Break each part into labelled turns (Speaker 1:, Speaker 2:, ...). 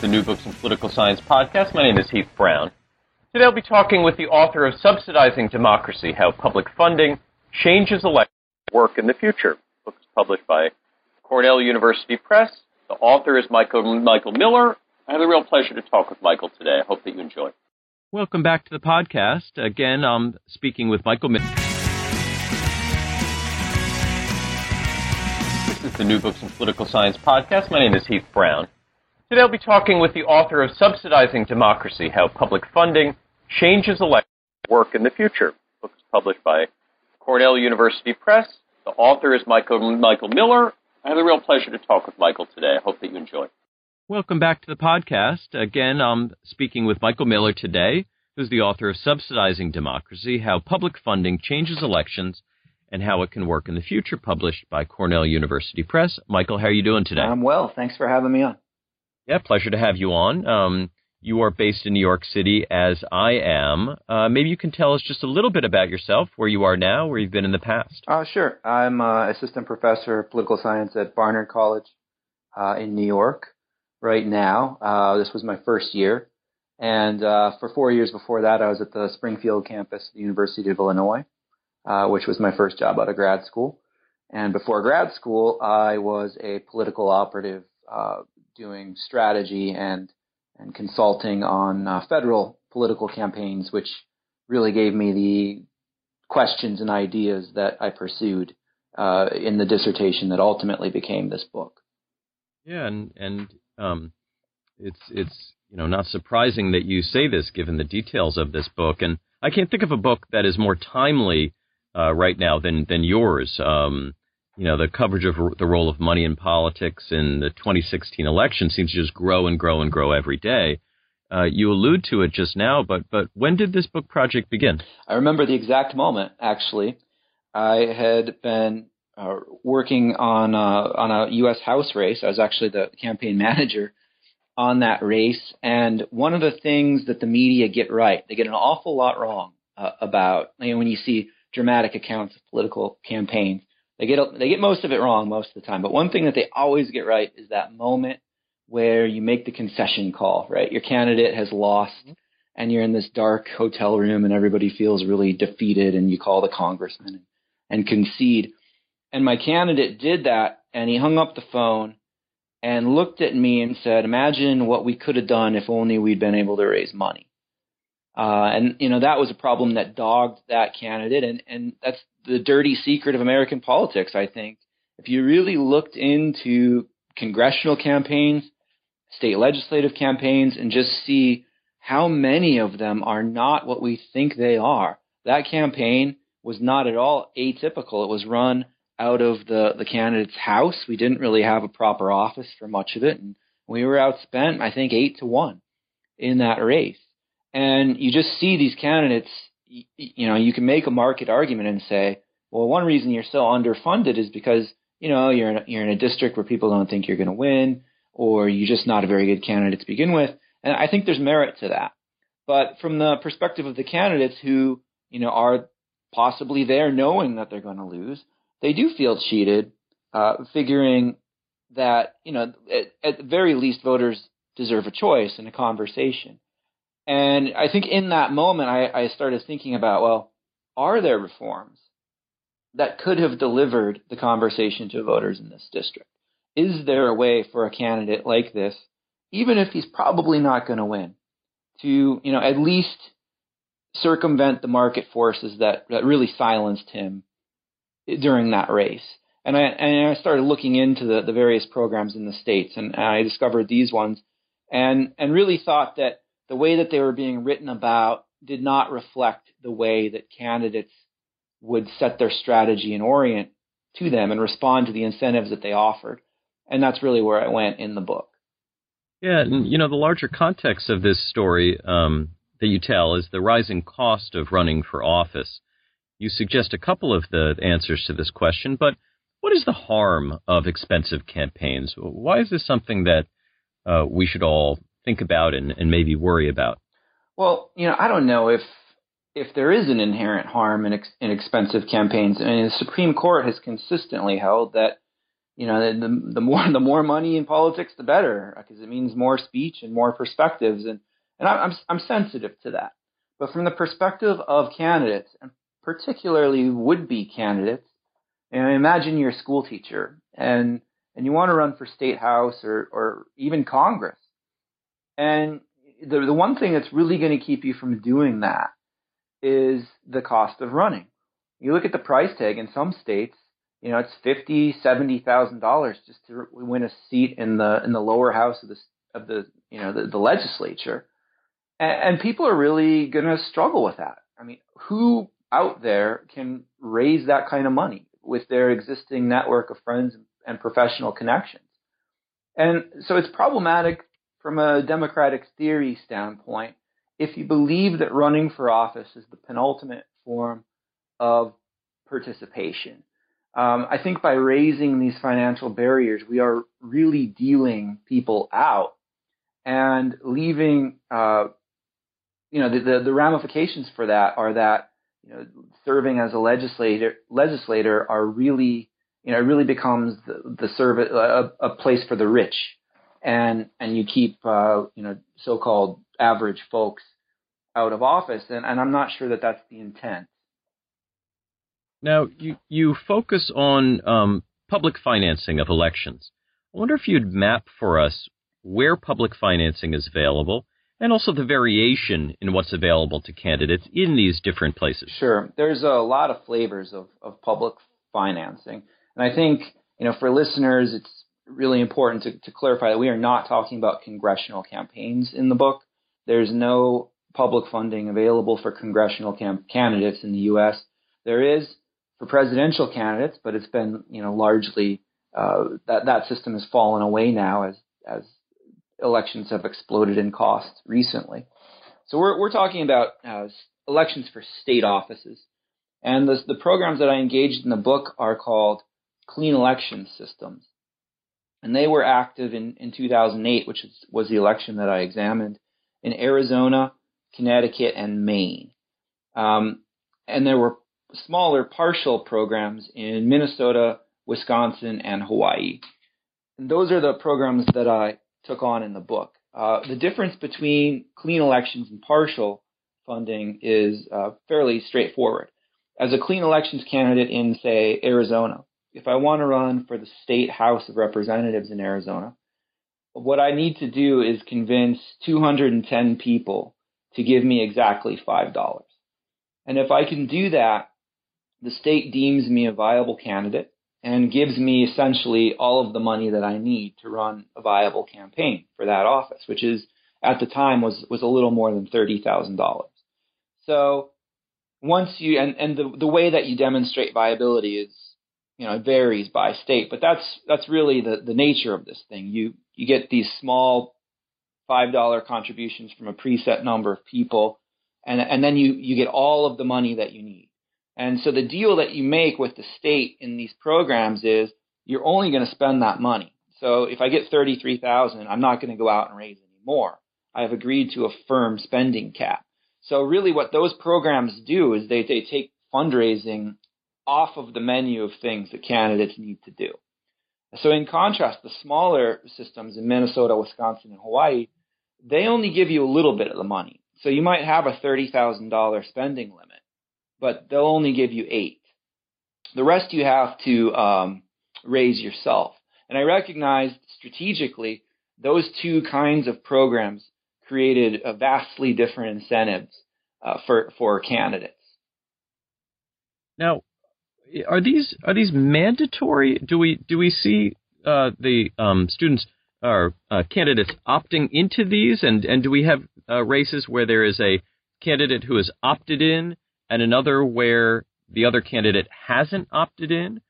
Speaker 1: The New Books in Political Science podcast. My name is Heath Brown. Today I'll be talking with the author of Subsidizing Democracy How Public Funding Changes Election Work in the Future. The book is published by Cornell University Press. The author is Michael, Michael Miller. I have the real pleasure to talk with Michael today. I hope that you enjoy. Welcome back to the podcast. Again, I'm speaking with Michael Miller. This is the New Books in Political Science podcast. My name is Heath Brown. Today I'll be talking with the author of Subsidizing Democracy How Public Funding Changes Election Work in the Future. The book is published by Cornell University Press. The author is Michael, Michael Miller. I have the real pleasure to talk with Michael today. I hope that you enjoy. Welcome back to the podcast. Again, I'm speaking with Michael Miller today, who's the author of Subsidizing Democracy How Public Funding Changes Elections and How It Can Work in the Future, published by Cornell University Press. Michael, how are you doing today?
Speaker 2: I'm well. Thanks for having me on.
Speaker 1: Yeah, pleasure to have you on. Um, you are based in New York City, as I am. Uh, maybe you can tell us just a little bit about yourself, where you are now, where you've been in the past.
Speaker 2: Uh, sure. I'm uh, assistant professor of political science at Barnard College uh, in New York right now. Uh, this was my first year. And uh, for four years before that, I was at the Springfield campus of the University of Illinois, uh, which was my first job out of grad school. And before grad school, I was a political operative doing strategy and and consulting on uh, federal political campaigns, which really gave me the questions and ideas that I pursued uh, in the dissertation that ultimately became this book.
Speaker 1: Yeah, and and um, it's it's you know not surprising that you say this given the details of this book, and I can't think of a book that is more timely uh, right now than than yours. Um, you know, the coverage of the role of money in politics in the 2016 election seems to just grow and grow and grow every day. Uh, you allude to it just now, but but when did this book project begin?
Speaker 2: I remember the exact moment. Actually, I had been uh, working on uh, on a U.S. House race. I was actually the campaign manager on that race, and one of the things that the media get right, they get an awful lot wrong uh, about. You know, when you see dramatic accounts of political campaigns, they get they get most of it wrong most of the time, but one thing that they always get right is that moment where you make the concession call. Right, your candidate has lost, mm-hmm. and you're in this dark hotel room, and everybody feels really defeated, and you call the congressman and, and concede. And my candidate did that, and he hung up the phone and looked at me and said, "Imagine what we could have done if only we'd been able to raise money." Uh, and you know that was a problem that dogged that candidate, and and that's the dirty secret of American politics. I think if you really looked into congressional campaigns, state legislative campaigns, and just see how many of them are not what we think they are. That campaign was not at all atypical. It was run out of the the candidate's house. We didn't really have a proper office for much of it, and we were outspent, I think, eight to one in that race. And you just see these candidates, you know, you can make a market argument and say, well, one reason you're so underfunded is because, you know, you're in a, you're in a district where people don't think you're going to win, or you're just not a very good candidate to begin with. And I think there's merit to that. But from the perspective of the candidates who, you know, are possibly there knowing that they're going to lose, they do feel cheated, uh, figuring that, you know, at, at the very least, voters deserve a choice and a conversation. And I think in that moment, I, I started thinking about, well, are there reforms that could have delivered the conversation to voters in this district? Is there a way for a candidate like this, even if he's probably not going to win, to you know at least circumvent the market forces that, that really silenced him during that race? And I, and I started looking into the, the various programs in the states, and I discovered these ones, and and really thought that the way that they were being written about did not reflect the way that candidates would set their strategy and orient to them and respond to the incentives that they offered. And that's really where I went in the book.
Speaker 1: Yeah, and you know the larger context of this story um, that you tell is the rising cost of running for office. You suggest a couple of the answers to this question, but what is the harm of expensive campaigns? Why is this something that uh, we should all think about and, and maybe worry about?
Speaker 2: Well, you know, I don't know if if there is an inherent harm in, ex- in expensive campaigns. I mean, the Supreme Court has consistently held that you know the, the more the more money in politics, the better, because it means more speech and more perspectives, and and I'm I'm sensitive to that. But from the perspective of candidates, and particularly would-be candidates, you know, imagine you're a school teacher and and you want to run for state house or or even Congress, and the the one thing that's really going to keep you from doing that is the cost of running. You look at the price tag in some states, you know, it's fifty, seventy thousand dollars just to win a seat in the in the lower house of the of the you know the, the legislature, and, and people are really going to struggle with that. I mean, who out there can raise that kind of money with their existing network of friends and professional connections? And so it's problematic from a democratic theory standpoint if you believe that running for office is the penultimate form of participation. Um, I think by raising these financial barriers, we are really dealing people out and leaving, uh, you know, the, the, the, ramifications for that are that, you know, serving as a legislator, legislator are really, you know, it really becomes the, the service, a, a place for the rich. And, and you keep, uh, you know, so-called average folks out of office, and, and I'm not sure that that's the intent.
Speaker 1: Now, you, you focus on um, public financing of elections. I wonder if you'd map for us where public financing is available and also the variation in what's available to candidates in these different places.
Speaker 2: Sure. There's a lot of flavors of, of public financing. And I think, you know, for listeners, it's really important to, to clarify that we are not talking about congressional campaigns in the book. There's no public funding available for congressional cam- candidates in the U.S. There is for presidential candidates, but it's been you know largely uh, that that system has fallen away now as as elections have exploded in cost recently. So we're we're talking about uh, elections for state offices, and the the programs that I engaged in the book are called clean election systems, and they were active in in 2008, which is, was the election that I examined in Arizona, Connecticut, and Maine. Um, and there were smaller partial programs in Minnesota, Wisconsin, and Hawaii. And those are the programs that I took on in the book. Uh, the difference between clean elections and partial funding is uh, fairly straightforward. As a clean elections candidate in, say, Arizona, if I want to run for the state House of Representatives in Arizona, what I need to do is convince 210 people to give me exactly $5. And if I can do that, the state deems me a viable candidate and gives me essentially all of the money that I need to run a viable campaign for that office, which is at the time was was a little more than thirty thousand dollars. So once you and, and the the way that you demonstrate viability is you know it varies by state, but that's that's really the the nature of this thing. You you get these small $5 contributions from a preset number of people, and, and then you, you get all of the money that you need. And so the deal that you make with the state in these programs is you're only going to spend that money. So if I get 33,000, I'm not going to go out and raise any more. I've agreed to a firm spending cap. So really what those programs do is they, they take fundraising off of the menu of things that candidates need to do. So in contrast, the smaller systems in Minnesota, Wisconsin, and Hawaii, they only give you a little bit of the money. So you might have a $30,000 spending limit, but they'll only give you eight. The rest you have to um, raise yourself. And I recognized strategically those two kinds of programs created vastly different incentives uh, for for candidates.
Speaker 1: Now, are these are these mandatory? Do we do we see uh, the um, students or uh, candidates opting into these? And, and do we have uh, races where there is a candidate who has opted in and another where the other candidate hasn't opted in?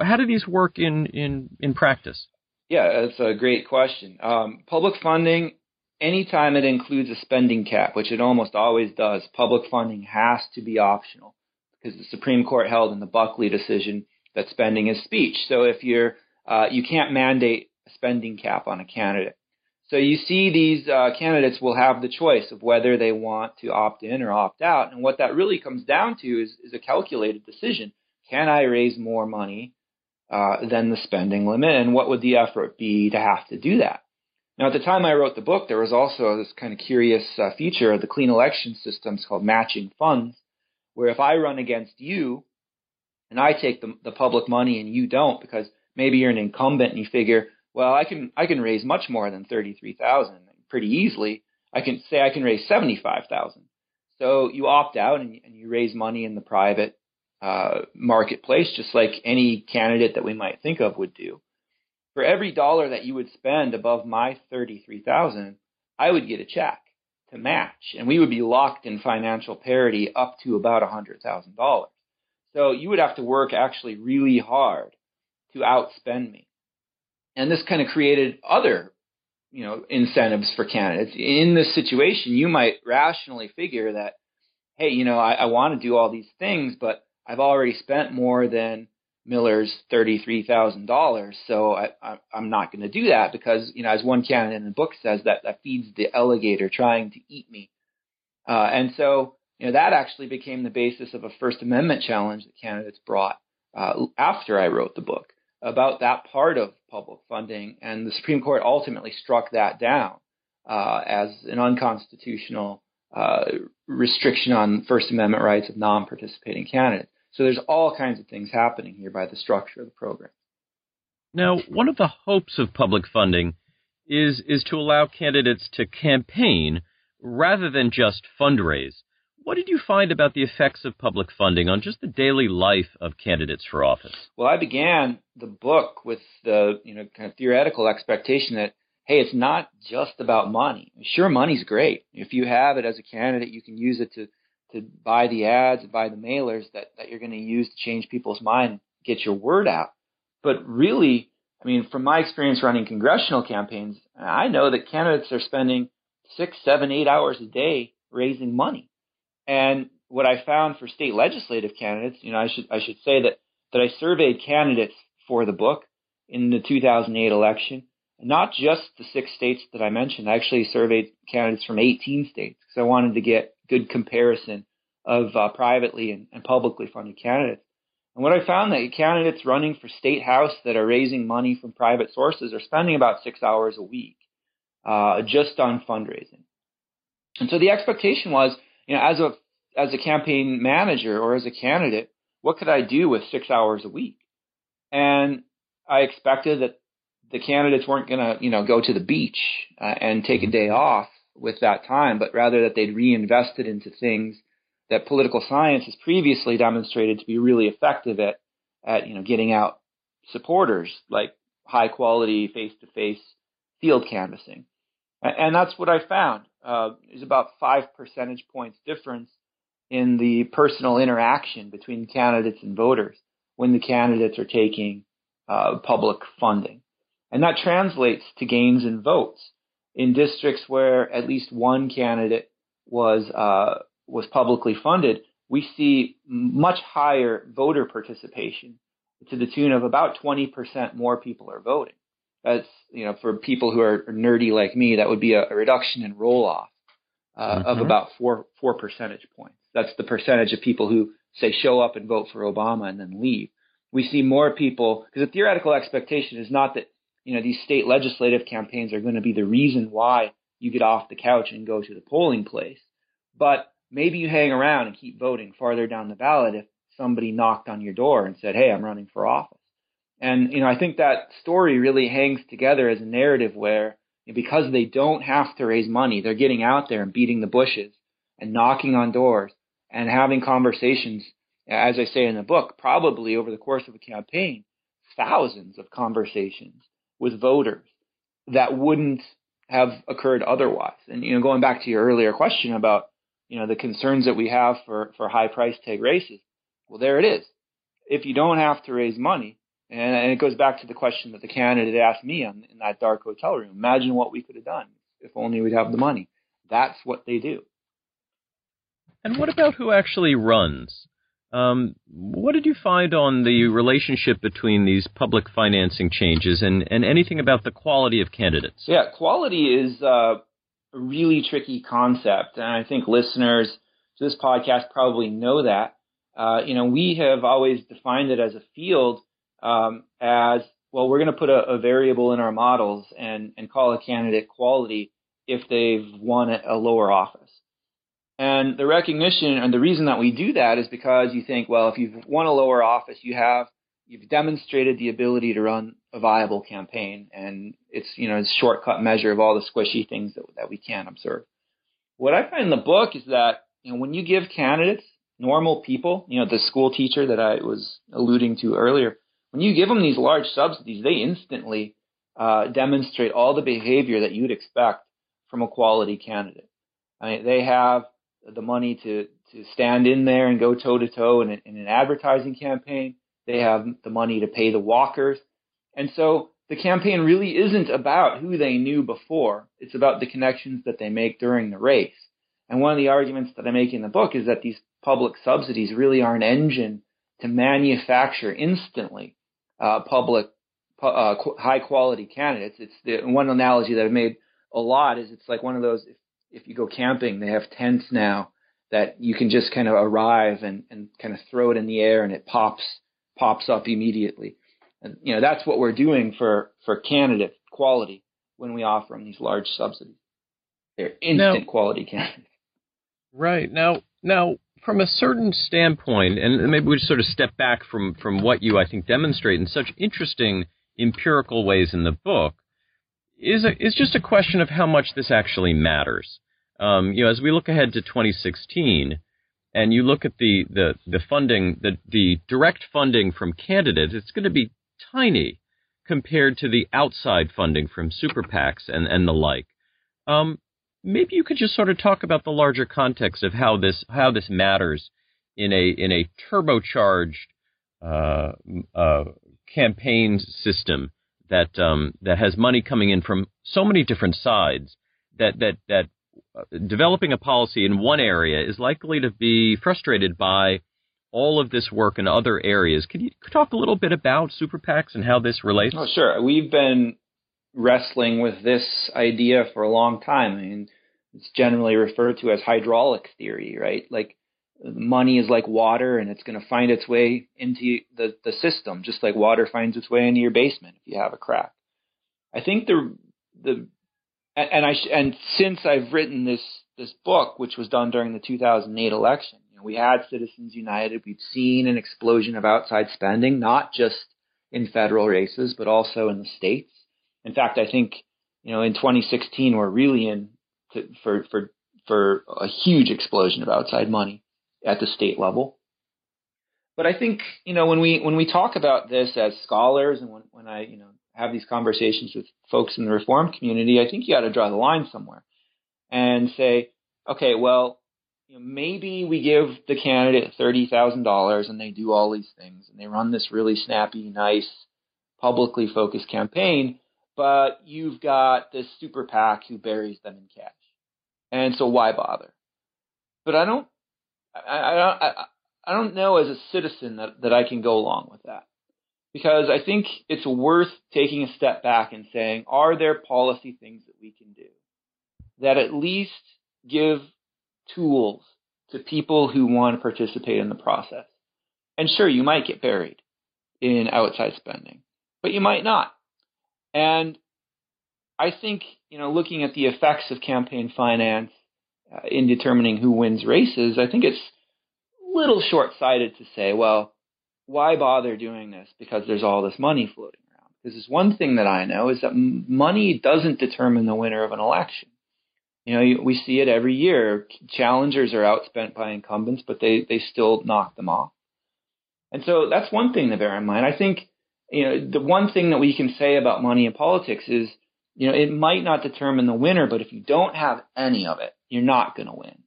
Speaker 1: How do these work in in in practice?
Speaker 2: Yeah, that's a great question. Um, public funding, anytime it includes a spending cap, which it almost always does, public funding has to be optional because the Supreme Court held in the Buckley decision that spending is speech. So if you're uh, you can't mandate a spending cap on a candidate. So you see these uh, candidates will have the choice of whether they want to opt in or opt out. And what that really comes down to is, is a calculated decision. Can I raise more money uh, than the spending limit? And what would the effort be to have to do that? Now, at the time I wrote the book, there was also this kind of curious uh, feature of the clean election systems called matching funds, where if I run against you and I take the, the public money and you don't, because maybe you're an incumbent and you figure, well, I can I can raise much more than thirty three thousand pretty easily. I can say I can raise seventy five thousand. So you opt out and, and, you raise money in the private uh, marketplace, just like any candidate that we might think of would do. For every dollar that you would spend above my thirty three thousand, I would get a check to match, and we would be locked in financial parity up to about a hundred thousand dollars. So you would have to work actually really hard to outspend me. And this kind of created other, you know, incentives for candidates. In this situation, you might rationally figure that, hey, you know, I, I want to do all these things, but I've already spent more than Miller's thirty-three thousand dollars, so I, I, I'm not going to do that because, you know, as one candidate in the book says, that that feeds the alligator trying to eat me. Uh, and so, you know, that actually became the basis of a First Amendment challenge that candidates brought uh, after I wrote the book about that part of public funding, and the Supreme Court ultimately struck that down uh, as an unconstitutional uh, restriction on First Amendment rights of non-participating candidates. So there's all kinds of things happening here by the structure of the program.
Speaker 1: Now, one of the hopes of public funding is is to allow candidates to campaign rather than just fundraise. What did you find about the effects of public funding on just the daily life of candidates for office?
Speaker 2: Well, I began the book with the you know kind of theoretical expectation that hey, it's not just about money. Sure, money's great. If you have it as a candidate, you can use it to to buy the ads, buy the mailers that that you're going to use to change people's mind, get your word out. But really, I mean, from my experience running congressional campaigns, I know that candidates are spending six, seven, eight hours a day raising money. And what I found for state legislative candidates, you know, I should I should say that that I surveyed candidates for the book in the 2008 election, not just the six states that I mentioned. I actually surveyed candidates from 18 states because I wanted to get good comparison of uh, privately and, and publicly funded candidates. And what I found that candidates running for state house that are raising money from private sources are spending about six hours a week uh, just on fundraising. And so the expectation was you know, as a as a campaign manager or as a candidate, what could I do with six hours a week? And I expected that the candidates weren't going to, you know, go to the beach uh, and take a day off with that time, but rather that they'd reinvest it into things that political science has previously demonstrated to be really effective at, at you know, getting out supporters, like high quality face to face field canvassing. And that's what I found. Uh, there's about five percentage points difference in the personal interaction between candidates and voters when the candidates are taking uh, public funding. And that translates to gains in votes in districts where at least one candidate was uh, was publicly funded. We see much higher voter participation to the tune of about 20% more people are voting. That's you know for people who are nerdy like me, that would be a, a reduction in roll off uh, mm-hmm. of about four four percentage points. That's the percentage of people who say show up and vote for Obama and then leave. We see more people because the theoretical expectation is not that you know these state legislative campaigns are going to be the reason why you get off the couch and go to the polling place, but maybe you hang around and keep voting farther down the ballot if somebody knocked on your door and said, "Hey, I'm running for office." And, you know, I think that story really hangs together as a narrative where because they don't have to raise money, they're getting out there and beating the bushes and knocking on doors and having conversations, as I say in the book, probably over the course of a campaign, thousands of conversations with voters that wouldn't have occurred otherwise. And, you know, going back to your earlier question about, you know, the concerns that we have for, for high price tag races, well, there it is. If you don't have to raise money, And, and it goes back to the question that the candidate asked me in that dark hotel room. Imagine what we could have done if only we'd have the money. That's what they do.
Speaker 1: And what about who actually runs? Um, what did you find on the relationship between these public financing changes and, and anything about the quality of candidates?
Speaker 2: Yeah, quality is uh, a really tricky concept, and I think listeners to this podcast probably know that. Uh, you know, we have always defined it as a field um, as well. We're going to put a, a, variable in our models and and call a candidate quality if they've won a lower office. And the recognition and the reason that we do that is because you think, well, if you've won a lower office, you have you've demonstrated the ability to run a viable campaign, and it's you know a shortcut measure of all the squishy things that that we can observe. What I find in the book is that you know when you give candidates normal people, you know the school teacher that I was alluding to earlier, when you give them these large subsidies, they instantly uh, demonstrate all the behavior that you'd expect from a quality candidate. I mean, they have the money to to stand in there and go toe to toe in an advertising campaign. They have the money to pay the walkers, and so the campaign really isn't about who they knew before. It's about the connections that they make during the race. And one of the arguments that I make in the book is that these public subsidies really are an engine to manufacture instantly uh, public uh, high quality candidates. It's the one analogy that I've made a lot is it's like one of those if if you go camping, they have tents now that you can just kind of arrive and, and kind of throw it in the air and it pops pops up immediately. And you know that's what we're doing for for candidate quality when we offer them these large subsidies. They're instant now, quality candidates.
Speaker 1: Right now, now from a certain standpoint, and maybe we just sort of step back from from what you I think demonstrate in such interesting empirical ways in the book is a, is just a question of how much this actually matters. Um, you know, as we look ahead to 2016, and you look at the the the funding, the the direct funding from candidates, it's going to be tiny compared to the outside funding from super PACs and and the like. Um, maybe you could just sort of talk about the larger context of how this how this matters in a in a turbocharged uh, uh, campaign system that um, that has money coming in from so many different sides that that that uh, developing a policy in one area is likely to be frustrated by all of this work in other areas. Can you talk a little bit about super PACs and how this relates?
Speaker 2: Oh, sure. We've been wrestling with this idea for a long time. I mean, it's generally referred to as hydraulic theory, right? Like money is like water and it's going to find its way into the, the system, just like water finds its way into your basement if you have a crack. I think the the and I and since I've written this this book, which was done during the 2008 election, you know, we had Citizens United. We've seen an explosion of outside spending, not just in federal races, but also in the states. In fact, I think you know in 2016 we're really in to, for for for a huge explosion of outside money at the state level. But I think you know when we when we talk about this as scholars and when, when I you know have these conversations with folks in the reform community, I think you got to draw the line somewhere and say, okay, well, you know, maybe we give the candidate thirty thousand dollars and they do all these things and they run this really snappy, nice, publicly focused campaign, but you've got this super PAC who buries them in cash, and so why bother? But I don't I, I, I don't know as a citizen that, that I can go along with that. Because I think it's worth taking a step back and saying, are there policy things that we can do that at least give tools to people who want to participate in the process? And sure, you might get buried in outside spending, but you might not. And I think, you know, looking at the effects of campaign finance Uh, in determining who wins races, I think it's a little short sighted to say, well, why bother doing this because there's all this money floating around? Because there's one thing that I know is that money doesn't determine the winner of an election. You know, we see it every year. Challengers are outspent by incumbents, but they, they still knock them off. And so that's one thing to bear in mind. I think, you know, the one thing that we can say about money in politics is, you know, it might not determine the winner, but if you don't have any of it, you're not going to win.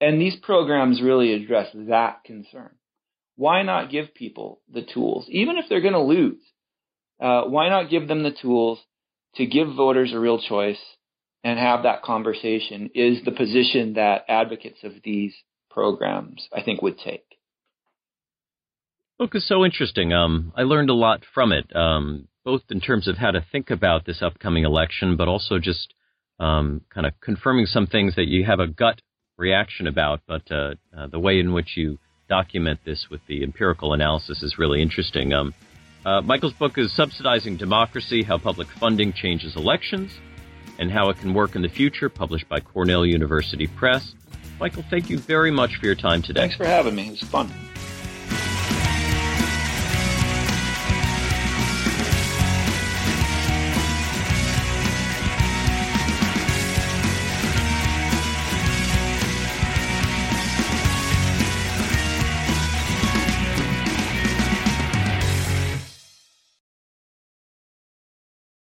Speaker 2: And these programs really address that concern. Why not give people the tools, even if they're going to lose? uh, why not give them the tools to give voters a real choice and have that conversation? Is the position that advocates of these programs, I think, would take.
Speaker 1: book is so interesting. Um, I learned a lot from it, um, both in terms of how to think about this upcoming election, but also just um, kind of confirming some things that you have a gut reaction about. But uh, uh, the way in which you document this with the empirical analysis is really interesting. Um, uh, Michael's book is Subsidizing Democracy How Public Funding Changes Elections and How It Can Work in the Future, published by Cornell University Press. Michael, thank you very much for your time today.
Speaker 2: Thanks for having me. It was fun.